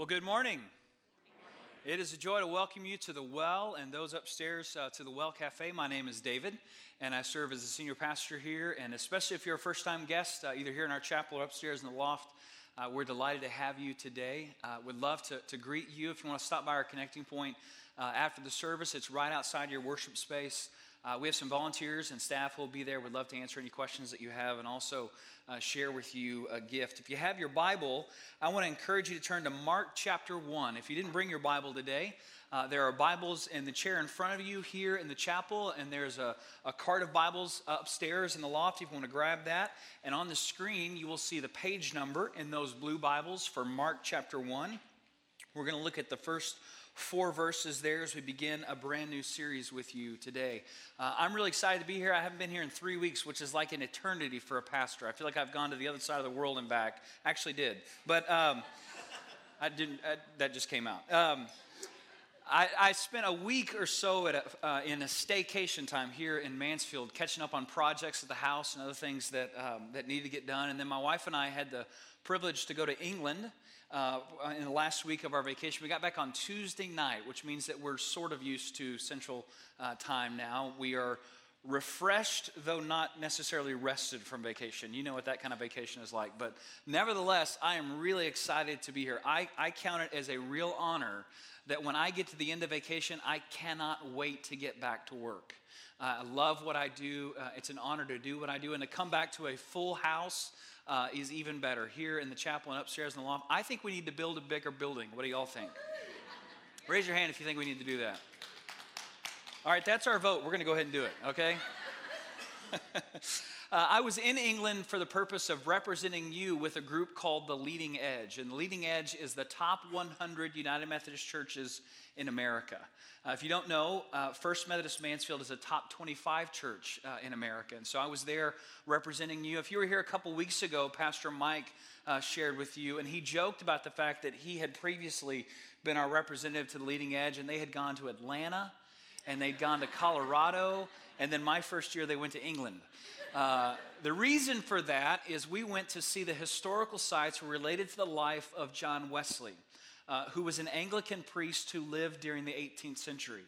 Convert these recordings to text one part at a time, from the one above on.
Well, good morning. It is a joy to welcome you to the Well and those upstairs uh, to the Well Cafe. My name is David, and I serve as the senior pastor here. And especially if you're a first time guest, uh, either here in our chapel or upstairs in the loft, uh, we're delighted to have you today. Uh, would love to, to greet you. If you want to stop by our connecting point uh, after the service, it's right outside your worship space. Uh, we have some volunteers and staff who will be there. We'd love to answer any questions that you have and also uh, share with you a gift. If you have your Bible, I want to encourage you to turn to Mark chapter 1. If you didn't bring your Bible today, uh, there are Bibles in the chair in front of you here in the chapel, and there's a, a cart of Bibles upstairs in the loft if you want to grab that. And on the screen, you will see the page number in those blue Bibles for Mark chapter 1. We're going to look at the first four verses there as we begin a brand new series with you today. Uh, I'm really excited to be here. I haven't been here in three weeks, which is like an eternity for a pastor. I feel like I've gone to the other side of the world and back. Actually, did, but um, I didn't. I, that just came out. Um, I, I, spent a week or so a, uh, in a staycation time here in Mansfield, catching up on projects at the house and other things that um, that needed to get done. And then my wife and I had the privilege to go to England uh, in the last week of our vacation. We got back on Tuesday night, which means that we're sort of used to Central uh, Time now. We are refreshed, though not necessarily rested from vacation. You know what that kind of vacation is like. But nevertheless, I am really excited to be here. I, I count it as a real honor that when I get to the end of vacation, I cannot wait to get back to work. Uh, I love what I do. Uh, it's an honor to do what I do and to come back to a full house uh, is even better here in the chapel and upstairs in the loft. I think we need to build a bigger building. What do y'all think? Raise your hand if you think we need to do that. All right, that's our vote. We're going to go ahead and do it, okay? Uh, I was in England for the purpose of representing you with a group called the Leading Edge. And the Leading Edge is the top 100 United Methodist churches in America. Uh, if you don't know, uh, First Methodist Mansfield is a top 25 church uh, in America. And so I was there representing you. If you were here a couple weeks ago, Pastor Mike uh, shared with you, and he joked about the fact that he had previously been our representative to the Leading Edge, and they had gone to Atlanta, and they'd gone to Colorado, and then my first year they went to England. Uh, the reason for that is we went to see the historical sites related to the life of John Wesley, uh, who was an Anglican priest who lived during the 18th century.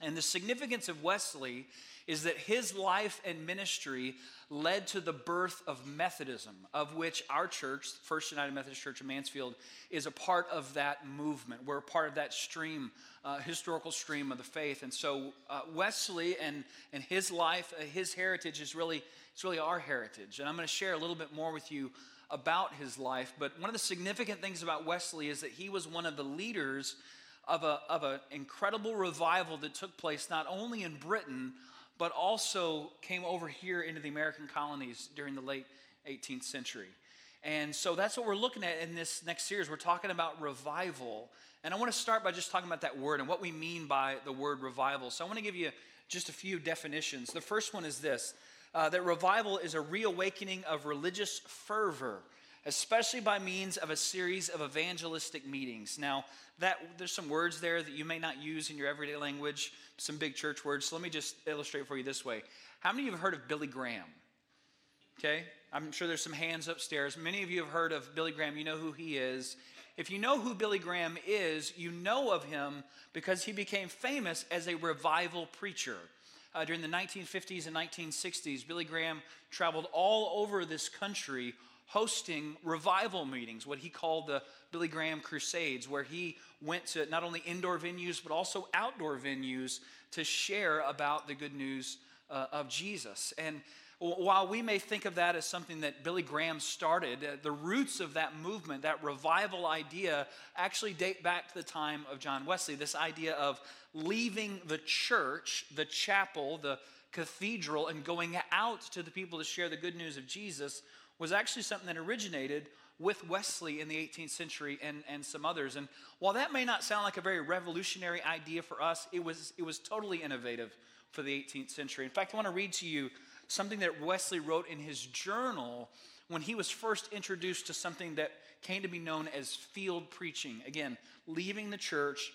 And the significance of Wesley is that his life and ministry led to the birth of Methodism, of which our church, First United Methodist Church of Mansfield, is a part of that movement. We're a part of that stream, uh, historical stream of the faith. And so uh, Wesley and, and his life, uh, his heritage is really, it's really our heritage. And I'm going to share a little bit more with you about his life. But one of the significant things about Wesley is that he was one of the leaders of, a, of an incredible revival that took place not only in Britain, but also came over here into the American colonies during the late 18th century. And so that's what we're looking at in this next series. We're talking about revival. And I want to start by just talking about that word and what we mean by the word revival. So I want to give you just a few definitions. The first one is this uh, that revival is a reawakening of religious fervor especially by means of a series of evangelistic meetings. Now, that there's some words there that you may not use in your everyday language, some big church words. So let me just illustrate for you this way. How many of you have heard of Billy Graham? Okay, I'm sure there's some hands upstairs. Many of you have heard of Billy Graham. You know who he is. If you know who Billy Graham is, you know of him because he became famous as a revival preacher. Uh, during the 1950s and 1960s, Billy Graham traveled all over this country hosting revival meetings, what he called the Billy Graham Crusades, where he went to not only indoor venues, but also outdoor venues to share about the good news uh, of Jesus. And while we may think of that as something that Billy Graham started, uh, the roots of that movement, that revival idea, actually date back to the time of John Wesley. This idea of leaving the church, the chapel, the cathedral, and going out to the people to share the good news of Jesus was actually something that originated with Wesley in the 18th century and, and some others. And while that may not sound like a very revolutionary idea for us, it was, it was totally innovative for the 18th century. In fact, I want to read to you something that Wesley wrote in his journal when he was first introduced to something that came to be known as field preaching. Again, leaving the church,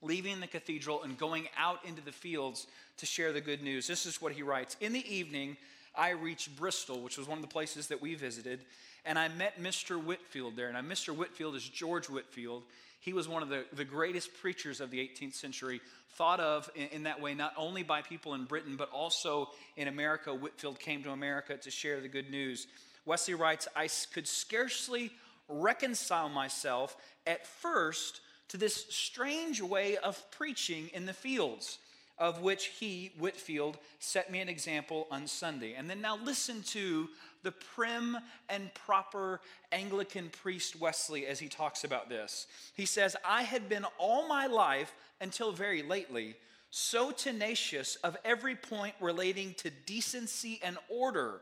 leaving the cathedral, and going out into the fields to share the good news. This is what he writes In the evening, I reached Bristol, which was one of the places that we visited, and I met Mr. Whitefield there. And Mr. Whitefield is George Whitefield. He was one of the, the greatest preachers of the 18th century, thought of in, in that way not only by people in Britain, but also in America. Whitefield came to America to share the good news. Wesley writes, I could scarcely reconcile myself at first to this strange way of preaching in the fields, of which he, Whitefield, set me an example on Sunday. And then now listen to the prim and proper Anglican priest Wesley as he talks about this. He says, I had been all my life until very lately so tenacious of every point relating to decency and order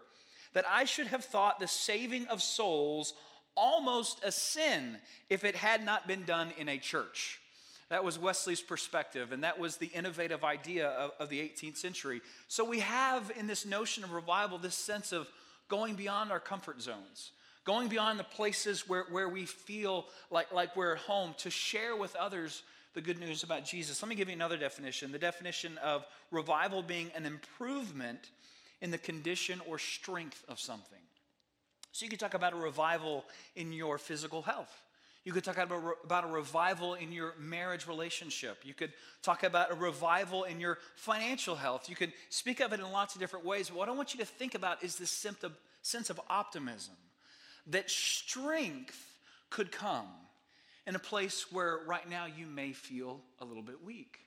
that I should have thought the saving of souls almost a sin if it had not been done in a church. That was Wesley's perspective, and that was the innovative idea of, of, the 18th century. So we have in this notion of revival this sense of going beyond our comfort zones, going beyond the places where, where we feel like, like we're at home to share with others the good news about Jesus. Let me give you another definition the definition of revival being an improvement in the condition or strength of something. So you could talk about a revival in your physical health. You could talk about, about a revival in your marriage relationship. You could talk about a revival in your financial health. You could speak of it in lots of different ways. But what I want you to think about is this sense of optimism that strength could come in a place where right now you may feel a little bit weak.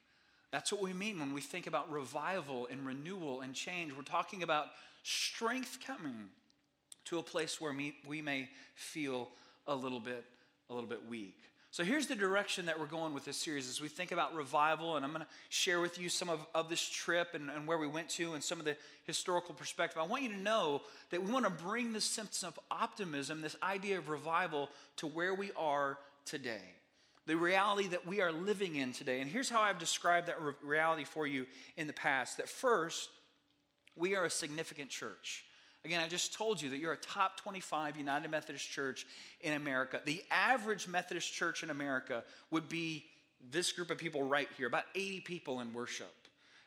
That's what we mean when we think about revival and renewal and change. We're talking about strength coming to a place where we may feel a little bit a little bit weak. So here's the direction that we're going with this series as we think about revival, and I'm going to share with you some of, of this trip and, and where we went to and some of the historical perspective. I want you to know that we want to bring this sense of optimism, this idea of revival, to where we are today. The reality that we are living in today. And here's how I've described that re- reality for you in the past that first, we are a significant church. Again, I just told you that you're a top 25 United Methodist church in America. The average Methodist church in America would be this group of people right here, about 80 people in worship.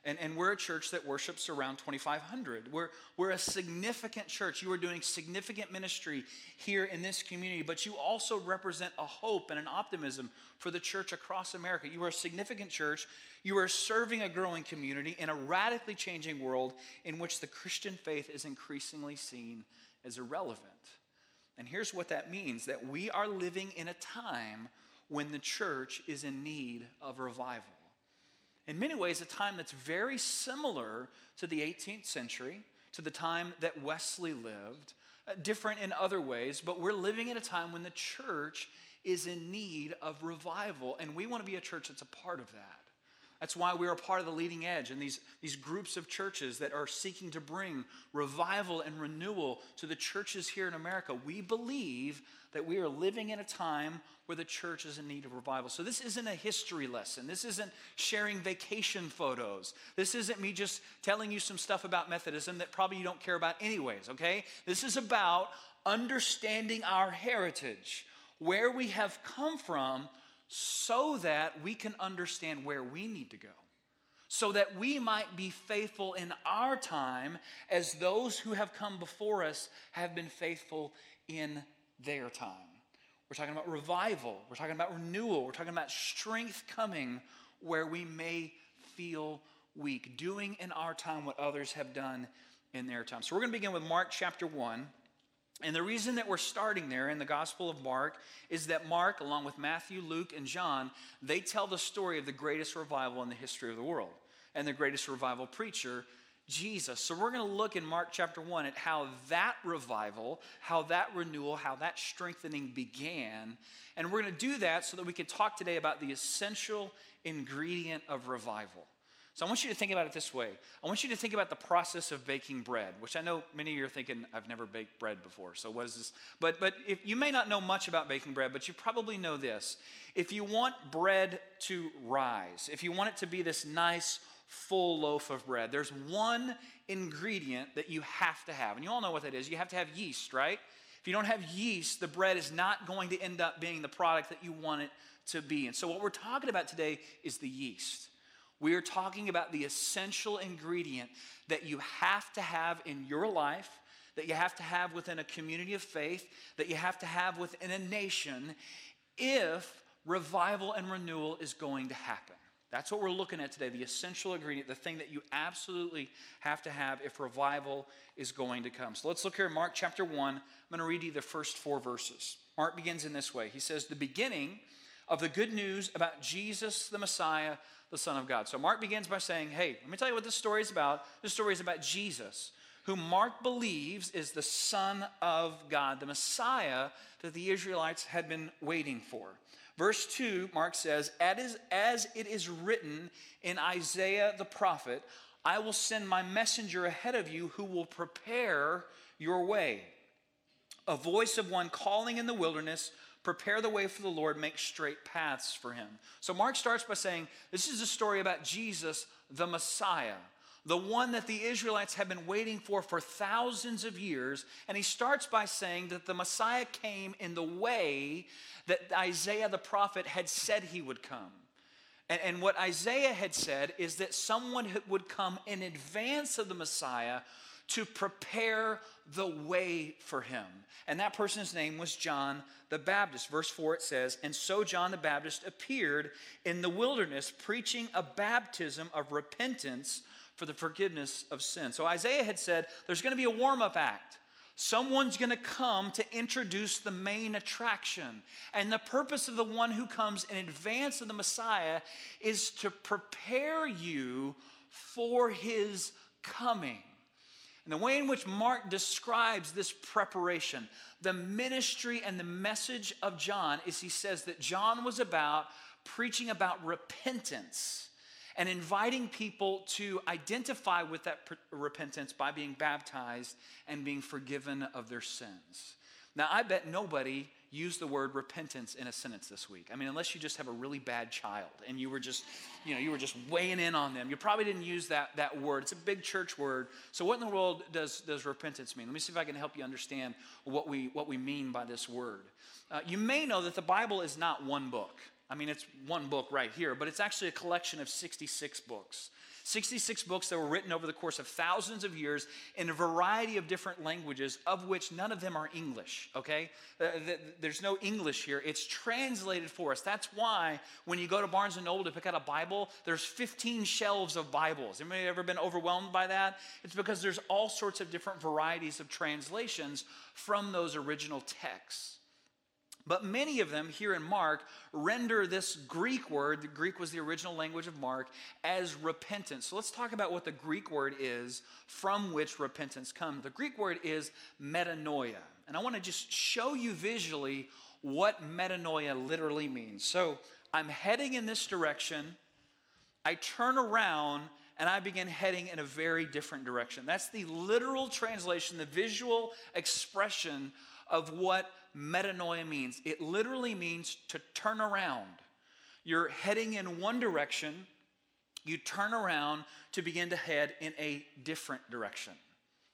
And, and we're a church that worships around 2,500. We're, we're a significant church. You are doing significant ministry here in this community, but you also represent a hope and an optimism for the church across America. You are a significant church. You are serving a growing community in a radically changing world in which the Christian faith is increasingly seen as irrelevant. And here's what that means that we are living in a time when the church is in need of revival in many ways, a time that's very similar to the 18th century, to the time that Wesley lived, uh, different in other ways, but we're living in a time when the church is in need of revival, and we want to be a church that's a part of that. That's why we're part of the leading edge and these, these groups of churches that are seeking to bring revival and renewal to the churches here in America. We believe that we are living in a time where the church is in need of revival. So, this isn't a history lesson. This isn't sharing vacation photos. This isn't me just telling you some stuff about Methodism that probably you don't care about, anyways, okay? This is about understanding our heritage, where we have come from so that we can understand where we need to go, so that we might be faithful in our time as those who have come before us have been faithful in their time. We're talking about revival, we're talking about renewal, we're talking about strength coming where we may feel weak, doing in our time what others have done in their time. So we're going to begin with Mark chapter 1. And the reason that we're starting there in the Gospel of Mark is that Mark, along with Matthew, Luke, and John, they tell the story of the greatest revival in the history of the world and the greatest revival preacher, Jesus. So we're going to look in Mark chapter 1 at how that revival, how that renewal, how that strengthening began. And we're going to do that so that we can talk today about the essential ingredient of revival. So I want you to think about it this way. I want you to think about the process of baking bread, which I know many of you are thinking, I've never baked bread before. So what is this? But but if you may not know much about baking bread, but you probably know this. If you want bread to rise, if you want it to be this nice full loaf of bread, there's one ingredient that you have to have. And you all know what that is. You have to have yeast, right? If you don't have yeast, the bread is not going to end up being the product that you want it to be. And so what we're talking about today is the yeast. We are talking about the essential ingredient that you have to have in your life, that you have to have within a community of faith, that you have to have within a nation if revival and renewal is going to happen. That's what we're looking at today the essential ingredient, the thing that you absolutely have to have if revival is going to come. So let's look here Mark chapter 1. I'm going to read you the first four verses. Mark begins in this way He says, The beginning of the good news about Jesus, the Messiah, the Son of God. So Mark begins by saying, Hey, let me tell you what this story is about. This story is about Jesus, who Mark believes is the Son of God, the Messiah that the Israelites had been waiting for. Verse 2, Mark says, as, as it is written in Isaiah the prophet, I will send my messenger ahead of you who will prepare your way. A voice of one calling in the wilderness, prepare the way for the Lord, make straight paths for him. So Mark starts by saying, This is a story about Jesus, the Messiah the one that the Israelites have been waiting for for thousands of years. And he starts by saying that the Messiah came in the way that Isaiah the prophet had said he would come. And, what Isaiah had said is that someone would come in advance of the Messiah to prepare the way for him. And that person's name was John the Baptist. Verse 4 it says, And so John the Baptist appeared in the wilderness, preaching a baptism of repentance for the forgiveness of sin. So Isaiah had said there's going to be a warm up act. Someone's going to come to introduce the main attraction. And the purpose of the one who comes in advance of the Messiah is to prepare you for his coming. And the way in which Mark describes this preparation, the ministry and the message of John, is he says that John was about preaching about repentance and inviting people to identify with that repentance by being baptized and being forgiven of their sins. Now, I bet nobody used the word repentance in a sentence this week. I mean, unless you just have a really bad child and you were just, you know, you were just weighing in on them. You probably didn't use that, that word. It's a big church word. So what in the world does, does repentance mean? Let me see if I can help you understand what we, what we mean by this word. Uh, you may know that the Bible is not one book. I mean, it's one book right here, but it's actually a collection of 66 books. 66 books that were written over the course of thousands of years in a variety of different languages, of which none of them are English, okay? Uh, there's no English here. It's translated for us. That's why when you go to Barnes & Noble to pick out a Bible, there's 15 shelves of Bibles. Anybody ever been overwhelmed by that? It's because there's all sorts of different varieties of translations from those original texts. But many of them here in Mark render this Greek word, the Greek was the original language of Mark, as repentance. So let's talk about what the Greek word is from which repentance comes. The Greek word is metanoia. And I want to just show you visually what metanoia literally means. So I'm heading in this direction, I turn around, and I begin heading in a very different direction. That's the literal translation, the visual expression of what metanoia means. It literally means to turn around. You're heading in one direction, you turn around to begin to head in a different direction.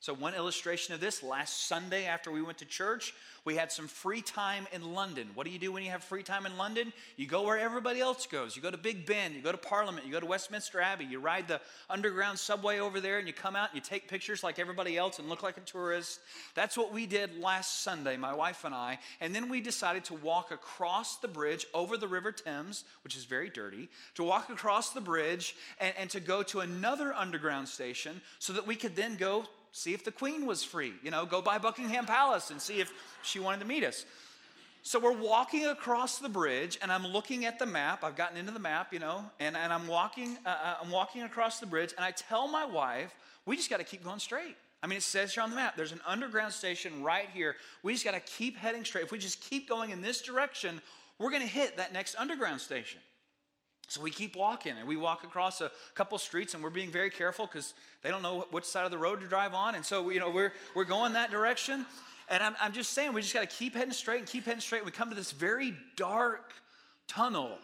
So, one illustration of this last Sunday after we went to church, we had some free time in London. What do you do when you have free time in London? You go where everybody else goes. You go to Big Ben, you go to Parliament, you go to Westminster Abbey, you ride the underground subway over there, and you come out and you take pictures like everybody else and look like a tourist. That's what we did last Sunday, my wife and I. And then we decided to walk across the bridge over the River Thames, which is very dirty, to walk across the bridge and, and to go to another underground station so that we could then go see if the queen was free. You know, go by Buckingham Palace and see if she wanted to meet us. So we're walking across the bridge, and I'm looking at the map. I've gotten into the map, you know, and, and I'm walking. Uh, uh I'm walking across the bridge, and I tell my wife, "We just got to keep going straight." I mean, it says here on the map, there's an underground station right here. We just got to keep heading straight. If we just keep going in this direction, we're going to hit that next underground station. So we keep walking and we walk across a couple streets and we're being very careful because they don't know which side of the road to drive on. And so, you know, we're, we're going that direction. And I'm, I'm just saying, we just got to keep heading straight and keep heading straight. We come to this very dark tunnel.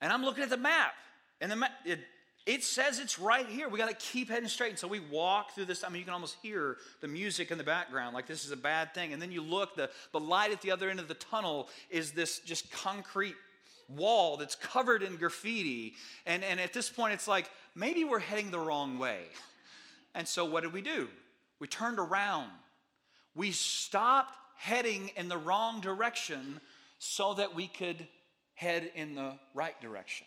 And I'm looking at the map. And the map, it, it says it's right here. We got to keep heading straight. And so we walk through this. I mean, you can almost hear the music in the background, like this is a bad thing. And then you look, the, the light at the other end of the tunnel is this just concrete wall that's covered in graffiti. And, and at this point, it's like, maybe we're heading the wrong way. And so, what did we do? We turned around. We stopped heading in the wrong direction so that we could head in the right direction.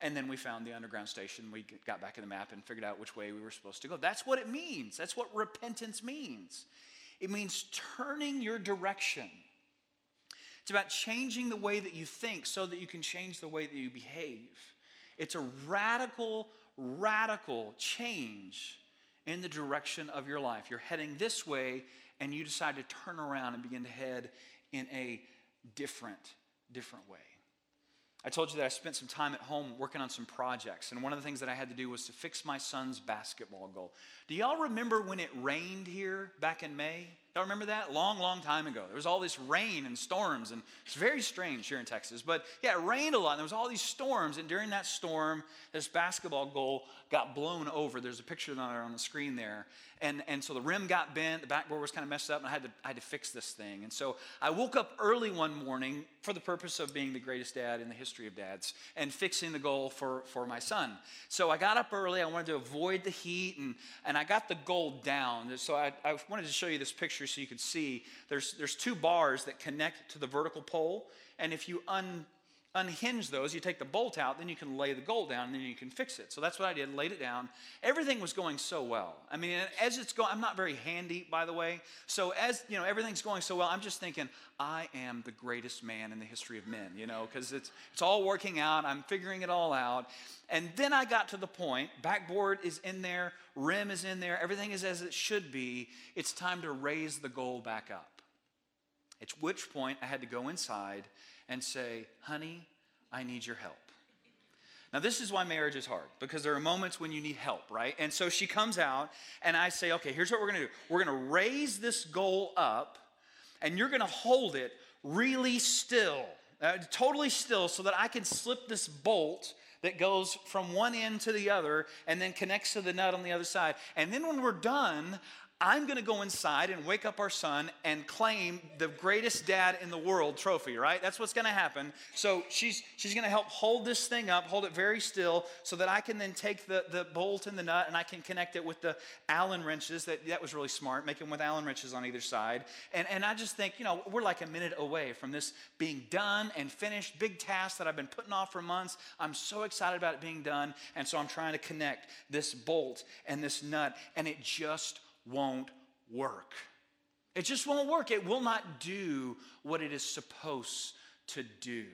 And then we found the underground station. We got back in the map and figured out which way we were supposed to go. That's what it means. That's what repentance means. It means turning your direction. It's about changing the way that you think so that you can change the way that you behave. It's a radical, radical change in the direction of your life. You're heading this way, and you decide to turn around and begin to head in a different, different way. I told you that I spent some time at home working on some projects, and one of the things that I had to do was to fix my son's basketball goal. Do y'all remember when it rained here back in May? Y'all remember that? Long, long time ago. There was all this rain and storms, and it's very strange here in Texas. But yeah, it rained a lot, and there was all these storms, and during that storm, this basketball goal got blown over. There's a picture on the screen there. And, and so the rim got bent, the backboard was kind of messed up, and I had, to, I had to fix this thing. And so I woke up early one morning for the purpose of being the greatest dad in the history of dads and fixing the goal for, for my son. So I got up early, I wanted to avoid the heat, and, and I got the goal down. So I, I wanted to show you this picture so you can see there's, there's two bars that connect to the vertical pole. And if you un, unhinge those, you take the bolt out, then you can lay the goal down, and then you can fix it. So that's what I did, laid it down. Everything was going so well. I mean, as it's going, I'm not very handy, by the way. So as, you know, everything's going so well, I'm just thinking, I am the greatest man in the history of men, you know, because it's, it's all working out. I'm figuring it all out. And then I got to the point, backboard is in there, rim is in there, everything is as it should be. It's time to raise the goal back up. At which point I had to go inside and say, honey, I need your help. Now, this is why marriage is hard because there are moments when you need help, right? And so she comes out, and I say, okay, here's what we're gonna do we're gonna raise this goal up, and you're gonna hold it really still, uh, totally still, so that I can slip this bolt that goes from one end to the other and then connects to the nut on the other side. And then when we're done, I'm going to go inside and wake up our son and claim the greatest dad in the world trophy, right? That's what's going to happen. So she's, she's going to help hold this thing up, hold it very still, so that I can then take the, the bolt and the nut and I can connect it with the Allen wrenches. That, that was really smart, them with Allen wrenches on either side. And, and I just think, you know, we're like a minute away from this being done and finished. Big task that I've been putting off for months. I'm so excited about it being done. And so I'm trying to connect this bolt and this nut, and it just won't work. It just won't work. It will not do what it is supposed to do.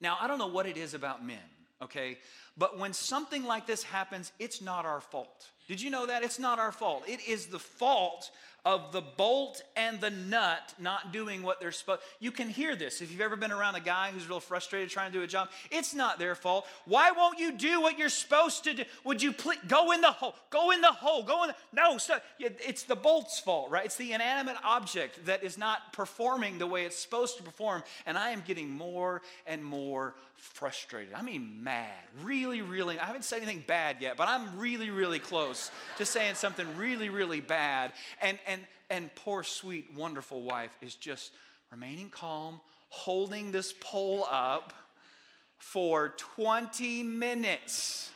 Now, I don't know what it is about men, okay? But when something like this happens, it's not our fault. Did you know that? It's not our fault. It is the fault of the bolt and the nut not doing what they're supposed you can hear this. If you've ever been around a guy who's real frustrated trying to do a job it's not their fault. Why won't you do what you're supposed to do? Would you please go in the hole go in the hole go in the no so it's the bolt's fault right? It's the inanimate object that is not performing the way it's supposed to perform and i am getting more and more frustrated i mean mad really really i haven't said anything bad yet but i'm really really close to saying something really really bad and, and and, poor, sweet, wonderful wife is just remaining calm, holding this pole up for 20 minutes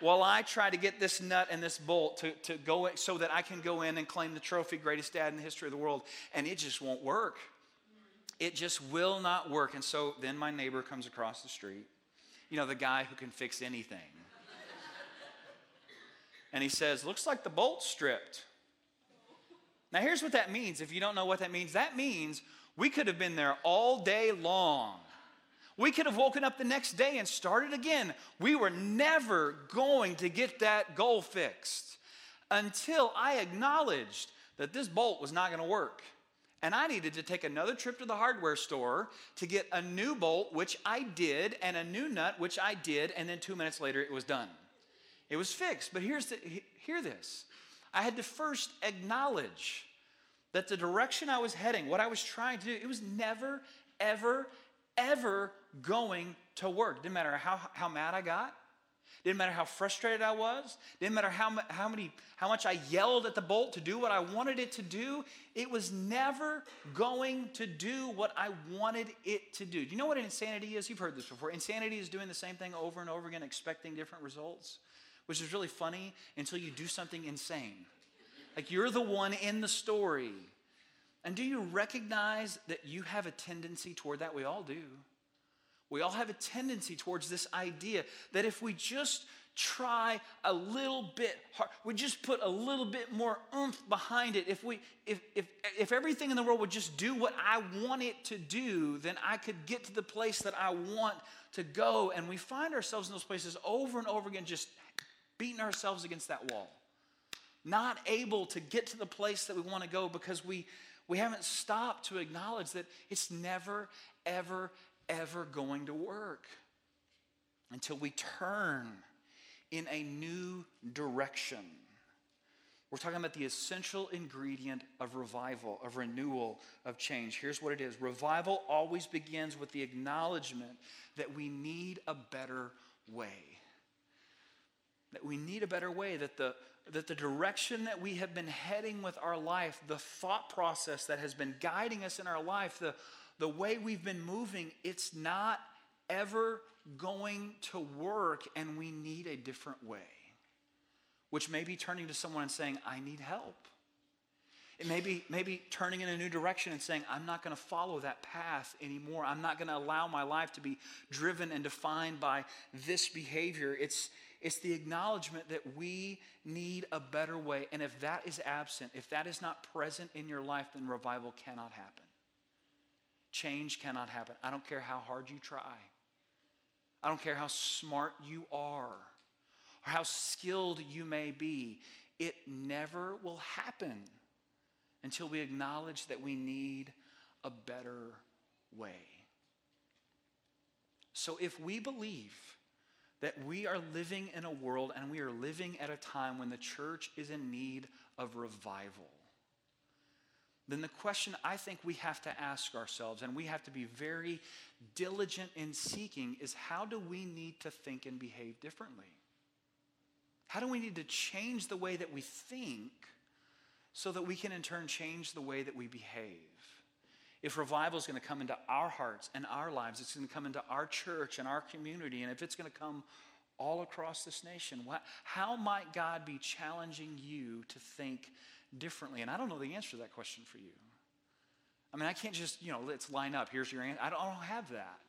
while I try to get this nut and this bolt to, to go so that I can go in and claim the trophy greatest dad in the history of the world. And it just won't work. It just will not work. And so then my neighbor comes across the street, you know, the guy who can fix anything. and he says, Looks like the bolt's stripped. Now, here's what that means if you don't know what that means that means we could have been there all day long. We could have woken up the next day and started again. We were never going to get that goal fixed until I acknowledged that this bolt was not going to work. And I needed to take another trip to the hardware store to get a new bolt, which I did, and a new nut, which I did, and then two minutes later it was done. It was fixed. But here's the, hear this I had to first acknowledge that the direction I was heading, what I was trying to do, it was never, ever, ever going to work. Didn't matter how, how mad I got, Didn't matter how frustrated I was. Didn't matter how, how, many, how much I yelled at the bolt to do what I wanted it to do. It was never going to do what I wanted it to do. Do you know what insanity is? You've heard this before. Insanity is doing the same thing over and over again, expecting different results, which is really funny until you do something insane. Like you're the one in the story. And do you recognize that you have a tendency toward that? We all do. We all have a tendency towards this idea that if we just try a little bit hard, we just put a little bit more oomph behind it. If we if if if everything in the world would just do what I want it to do, then I could get to the place that I want to go. And we find ourselves in those places over and over again, just beating ourselves against that wall. Not able to get to the place that we want to go because we we haven't stopped to acknowledge that it's never, ever, ever going to work until we turn in a new direction. We're talking about the essential ingredient of revival, of renewal, of change. Here's what it is revival always begins with the acknowledgement that we need a better way. That we need a better way, that the, that the direction that we have been heading with our life, the thought process that has been guiding us in our life, the, the way we've been moving, it's not ever going to work, and we need a different way. Which may be turning to someone and saying, I need help. It may be maybe turning in a new direction and saying, I'm not going to follow that path anymore. I'm not going to allow my life to be driven and defined by this behavior. It's, it's the acknowledgement that we need a better way. And if that is absent, if that is not present in your life, then revival cannot happen. Change cannot happen. I don't care how hard you try. I don't care how smart you are or how skilled you may be. It never will happen until we acknowledge that we need a better way. So if we believe that we are living in a world and we are living at a time when the church is in need of revival, then the question I think we have to ask ourselves, and we have to be very diligent in seeking, is how do we need to think and behave differently? How do we need to change the way that we think so that we can in turn change the way that we behave? If revival is going to come into our hearts and our lives, it's going to come into our church and our community, and if it's going to come all across this nation, what, how might God be challenging you to think differently? And I don't know the answer to that question for you. I mean, I can't just, you know, let's line up. Here's your answer. I don't, I don't have that.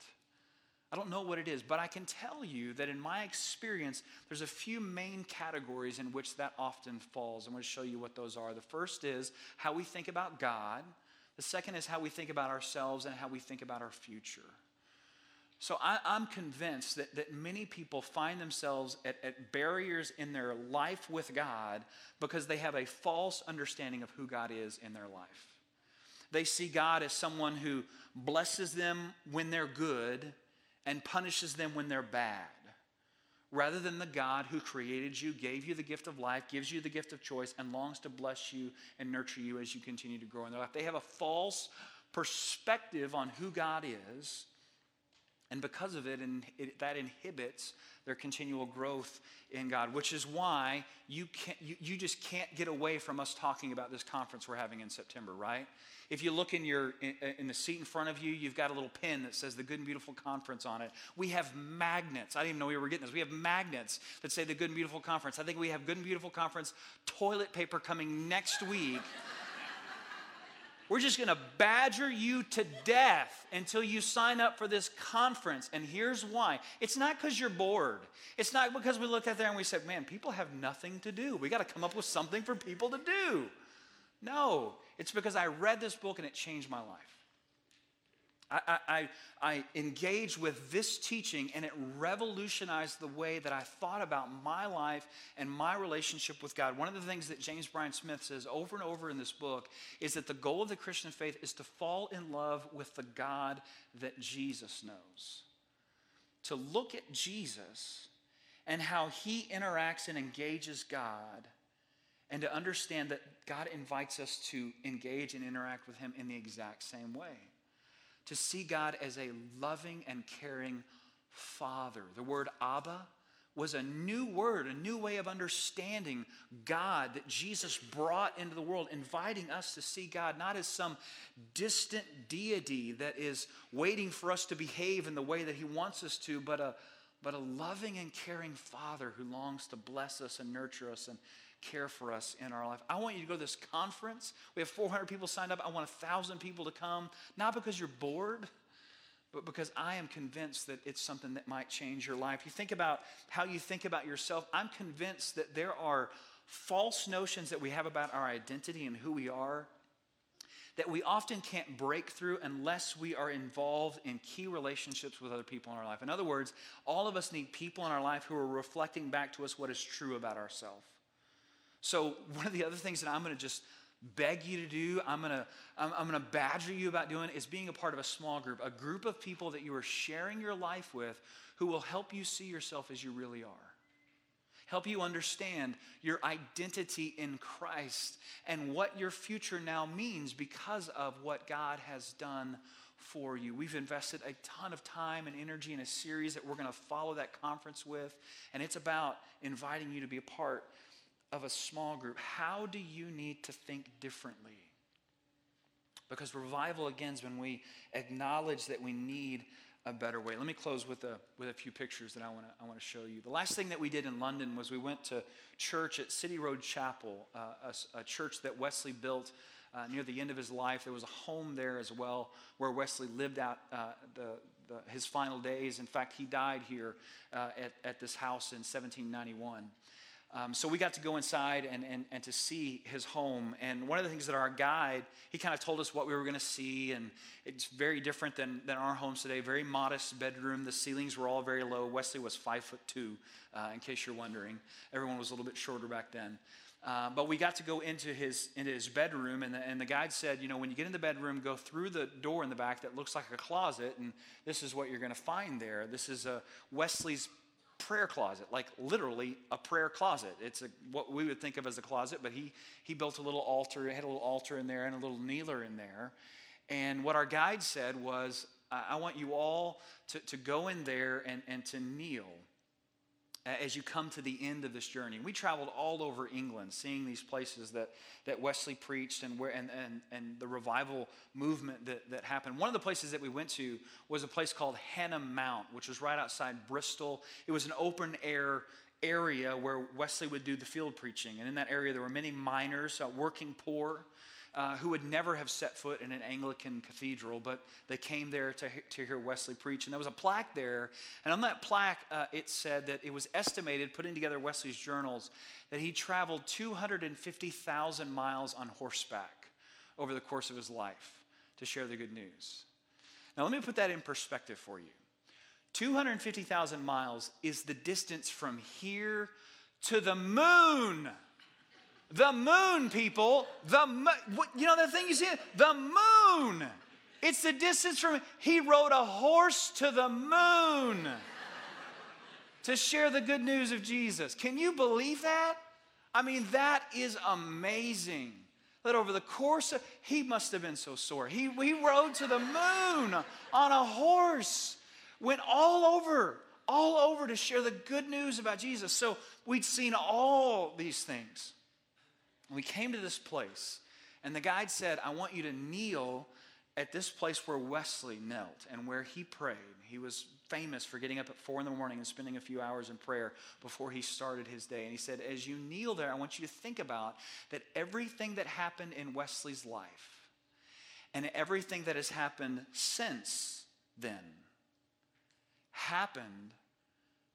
I don't know what it is, but I can tell you that in my experience, there's a few main categories in which that often falls. I'm going to show you what those are. The first is how we think about God, the second is how we think about ourselves and how we think about our future. So I, am convinced that, that many people find themselves at, at barriers in their life with God because they have a false understanding of who God is in their life. They see God as someone who blesses them when they're good and punishes them when they're bad rather than the God who created you, gave you the gift of life, gives you the gift of choice, and longs to bless you and nurture you as you continue to grow in their life. They have a false perspective on who God is and because of it, and it, that inhibits their continual growth in God, which is why you, can't, you, you just can't get away from us talking about this conference we're having in September, right? If you look in, your, in, in the seat in front of you, you've got a little pin that says the Good and Beautiful Conference on it. We have magnets. I didn't even know we were getting this. We have magnets that say the Good and Beautiful Conference. I think we have Good and Beautiful Conference toilet paper coming next week. We're just going to badger you to death until you sign up for this conference. And here's why it's not because you're bored. It's not because we looked out there and we said, man, people have nothing to do. We got to come up with something for people to do. No, it's because I read this book and it changed my life. I, I, I, engaged with this teaching and it revolutionized the way that I thought about my life and my relationship with God. One of the things that James Bryan Smith says over and over in this book is that the goal of the Christian faith is to fall in love with the God that Jesus knows. To look at Jesus and how he interacts and engages God, and to understand that God invites us to engage and interact with him in the exact same way to see God as a loving and caring father. The word Abba, was a new word, a new way of understanding God that Jesus brought into the world, inviting us to see God not as some distant deity that is waiting for us to behave in the way that He wants us to, but a, but a loving and caring Father who longs to bless us and nurture us and care for us in our life. I want you to go to this conference. We have 400 people signed up. I want 1,000 people to come, not because you're bored but because I am convinced that it's something that might change your life. You think about how you think about yourself. I'm convinced that there are false notions that we have about our identity and who we are that we often can't break through unless we are involved in key relationships with other people in our life. In other words, all of us need people in our life who are reflecting back to us what is true about ourselves. So, one of the other things that I'm going to just beg you to do, I'm gonna, I'm, I'm gonna badger you about doing is being a part of a small group, a group of people that you are sharing your life with who will help you see yourself as you really are. Help you understand your identity in Christ and what your future now means because of what God has done for you. We've invested a ton of time and energy in a series that we're going to follow that conference with, and it's about inviting you to be a part of a small group, how do you need to think differently? Because revival, again, is when we acknowledge that we need a better way. Let me close with a, with a few pictures that I want to I wanna show you. The last thing that we did in London was we went to church at City Road Chapel, uh, a, a, church that Wesley built uh, near the end of his life. There was a home there as well where Wesley lived out uh, the, the, his final days. In fact, he died here uh, at, at this house in 1791. Um, so we got to go inside and, and, and to see his home. And one of the things that our guide, he kind of told us what we were going to see. And it's very different than, than our homes today. Very modest bedroom. The ceilings were all very low. Wesley was five foot two, uh, in case you're wondering. Everyone was a little bit shorter back then. Uh, but we got to go into his into his bedroom, and the, and the guide said, you know, when you get in the bedroom, go through the door in the back that looks like a closet, and this is what you're going to find there. This is a Wesley's prayer closet, like literally a prayer closet. It's a, what we would think of as a closet, but he, he built a little altar, had a little altar in there and a little kneeler in there. And what our guide said was, I want you all to, to go in there and, and to kneel as you come to the end of this journey. We traveled all over England seeing these places that, that Wesley preached and, where, and, and, and the revival movement that, that happened. One of the places that we went to was a place called Hanham Mount, which was right outside Bristol. It was an open air area where Wesley would do the field preaching. And in that area, there were many miners, uh, working poor uh, who would never have set foot in an Anglican cathedral, but they came there to, to hear Wesley preach. And there was a plaque there. And on that plaque, uh, it said that it was estimated, putting together Wesley's journals, that he traveled 250,000 miles on horseback over the course of his life to share the good news. Now, let me put that in perspective for you. 250,000 miles is the distance from here to the moon. The moon, people. The mo- you know the thing you see, the moon. It's the distance from. He rode a horse to the moon to share the good news of Jesus. Can you believe that? I mean, that is amazing. That over the course of, he must have been so sore. He, he rode to the moon on a horse, went all over, all over to share the good news about Jesus. So we'd seen all these things. We came to this place, and the guide said, I want you to kneel at this place where Wesley knelt and where he prayed. He was famous for getting up at four in the morning and spending a few hours in prayer before he started his day. And he said, As you kneel there, I want you to think about that everything that happened in Wesley's life and everything that has happened since then happened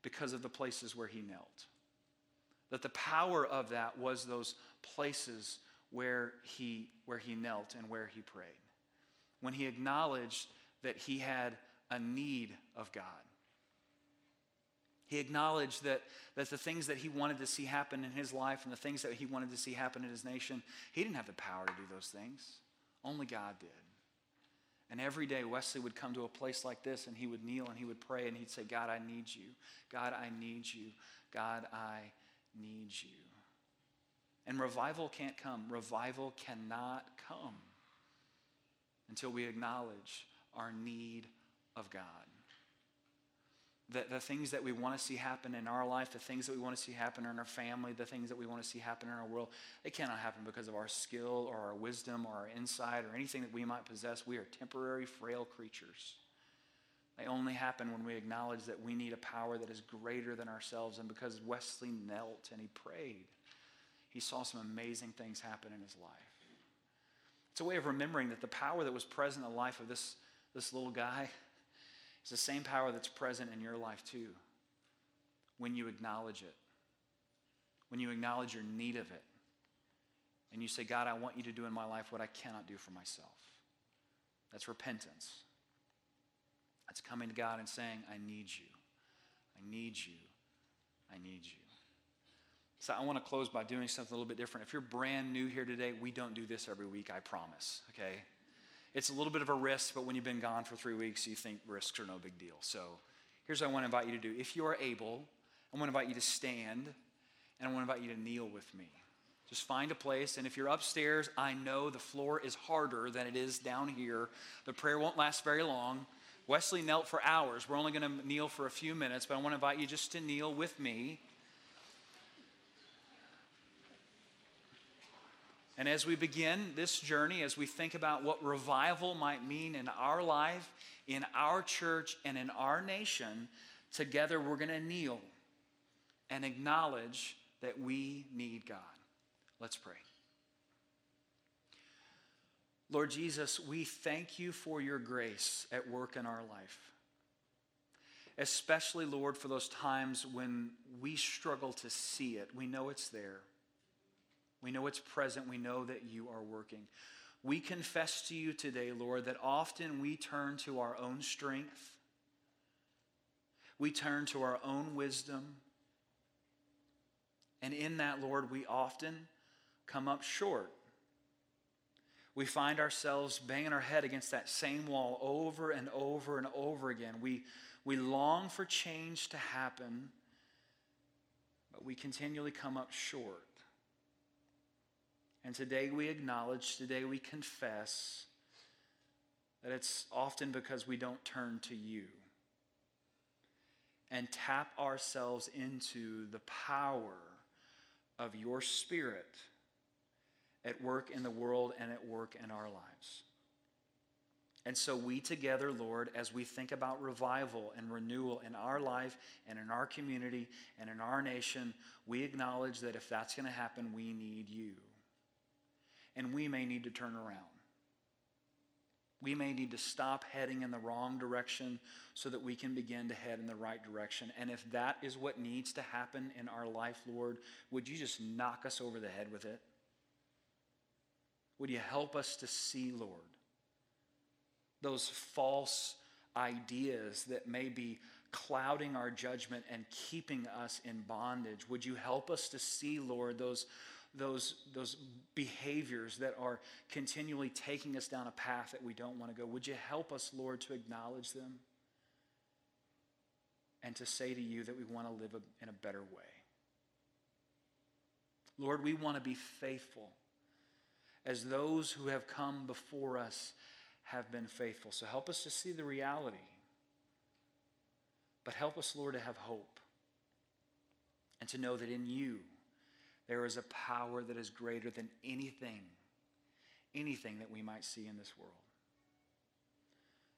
because of the places where he knelt. That the power of that was those places where he, where he knelt and where he prayed. When he acknowledged that he had a need of God. He acknowledged that, that the things that he wanted to see happen in his life and the things that he wanted to see happen in his nation, he didn't have the power to do those things. Only God did. And every day, Wesley would come to a place like this and he would kneel and he would pray and he'd say, God, I need you. God, I need you. God, I need you. And revival can't come. Revival cannot come until we acknowledge our need of God. the, the things that we want to see happen in our life, the things that we want to see happen in our family, the things that we want to see happen in our world, they cannot happen because of our skill or our wisdom or our insight or anything that we might possess. We are temporary, frail creatures. They only happen when we acknowledge that we need a power that is greater than ourselves. And because Wesley knelt and he prayed, he saw some amazing things happen in his life. It's a way of remembering that the power that was present in the life of this, this little guy is the same power that's present in your life too when you acknowledge it, when you acknowledge your need of it, and you say, God, I want you to do in my life what I cannot do for myself. That's repentance. That's coming to God and saying, I need you. I need you. I need you. So I want to close by doing something a little bit different. If you're brand new here today, we don't do this every week, I promise, okay? It's a little bit of a risk, but when you've been gone for three weeks, you think risks are no big deal. So here's what I want to invite you to do. If you are able, I want to invite you to stand and I want to invite you to kneel with me. Just find a place. And if you're upstairs, I know the floor is harder than it is down here. The prayer won't last very long. Wesley knelt for hours. We're only going to kneel for a few minutes, but I want to invite you just to kneel with me. And as we begin this journey, as we think about what revival might mean in our life, in our church, and in our nation, together we're going to kneel and acknowledge that we need God. Let's pray. Lord Jesus, we thank you for your grace at work in our life. Especially, Lord, for those times when we struggle to see it. We know it's there. We know it's present. We know that you are working. We confess to you today, Lord, that often we turn to our own strength, we turn to our own wisdom. And in that, Lord, we often come up short. We find ourselves banging our head against that same wall over and over and over again. We, we long for change to happen, but we continually come up short. And today we acknowledge, today we confess that it's often because we don't turn to you and tap ourselves into the power of your Spirit at work in the world and at work in our lives. And so, we together, Lord, as we think about revival and renewal in our life and in our community and in our nation, we acknowledge that if that's going to happen, we need you and we may need to turn around. We may need to stop heading in the wrong direction so that we can begin to head in the right direction. And if that is what needs to happen in our life, Lord, would you just knock us over the head with it? Would you help us to see, Lord, those false ideas that may be clouding our judgment and keeping us in bondage? Would you help us to see, Lord, those those, those behaviors that are continually taking us down a path that we don't want to go. Would you help us, Lord, to acknowledge them and to say to you that we want to live in a better way? Lord, we want to be faithful as those who have come before us have been faithful. So help us to see the reality. But help us, Lord, to have hope and to know that in you, there is a power that is greater than anything, anything that we might see in this world.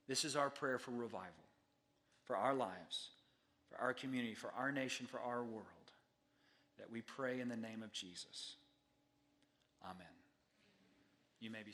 This is our prayer for revival, for our lives, for our community, for our nation, for our world, that we pray in the name of Jesus. Amen. You may be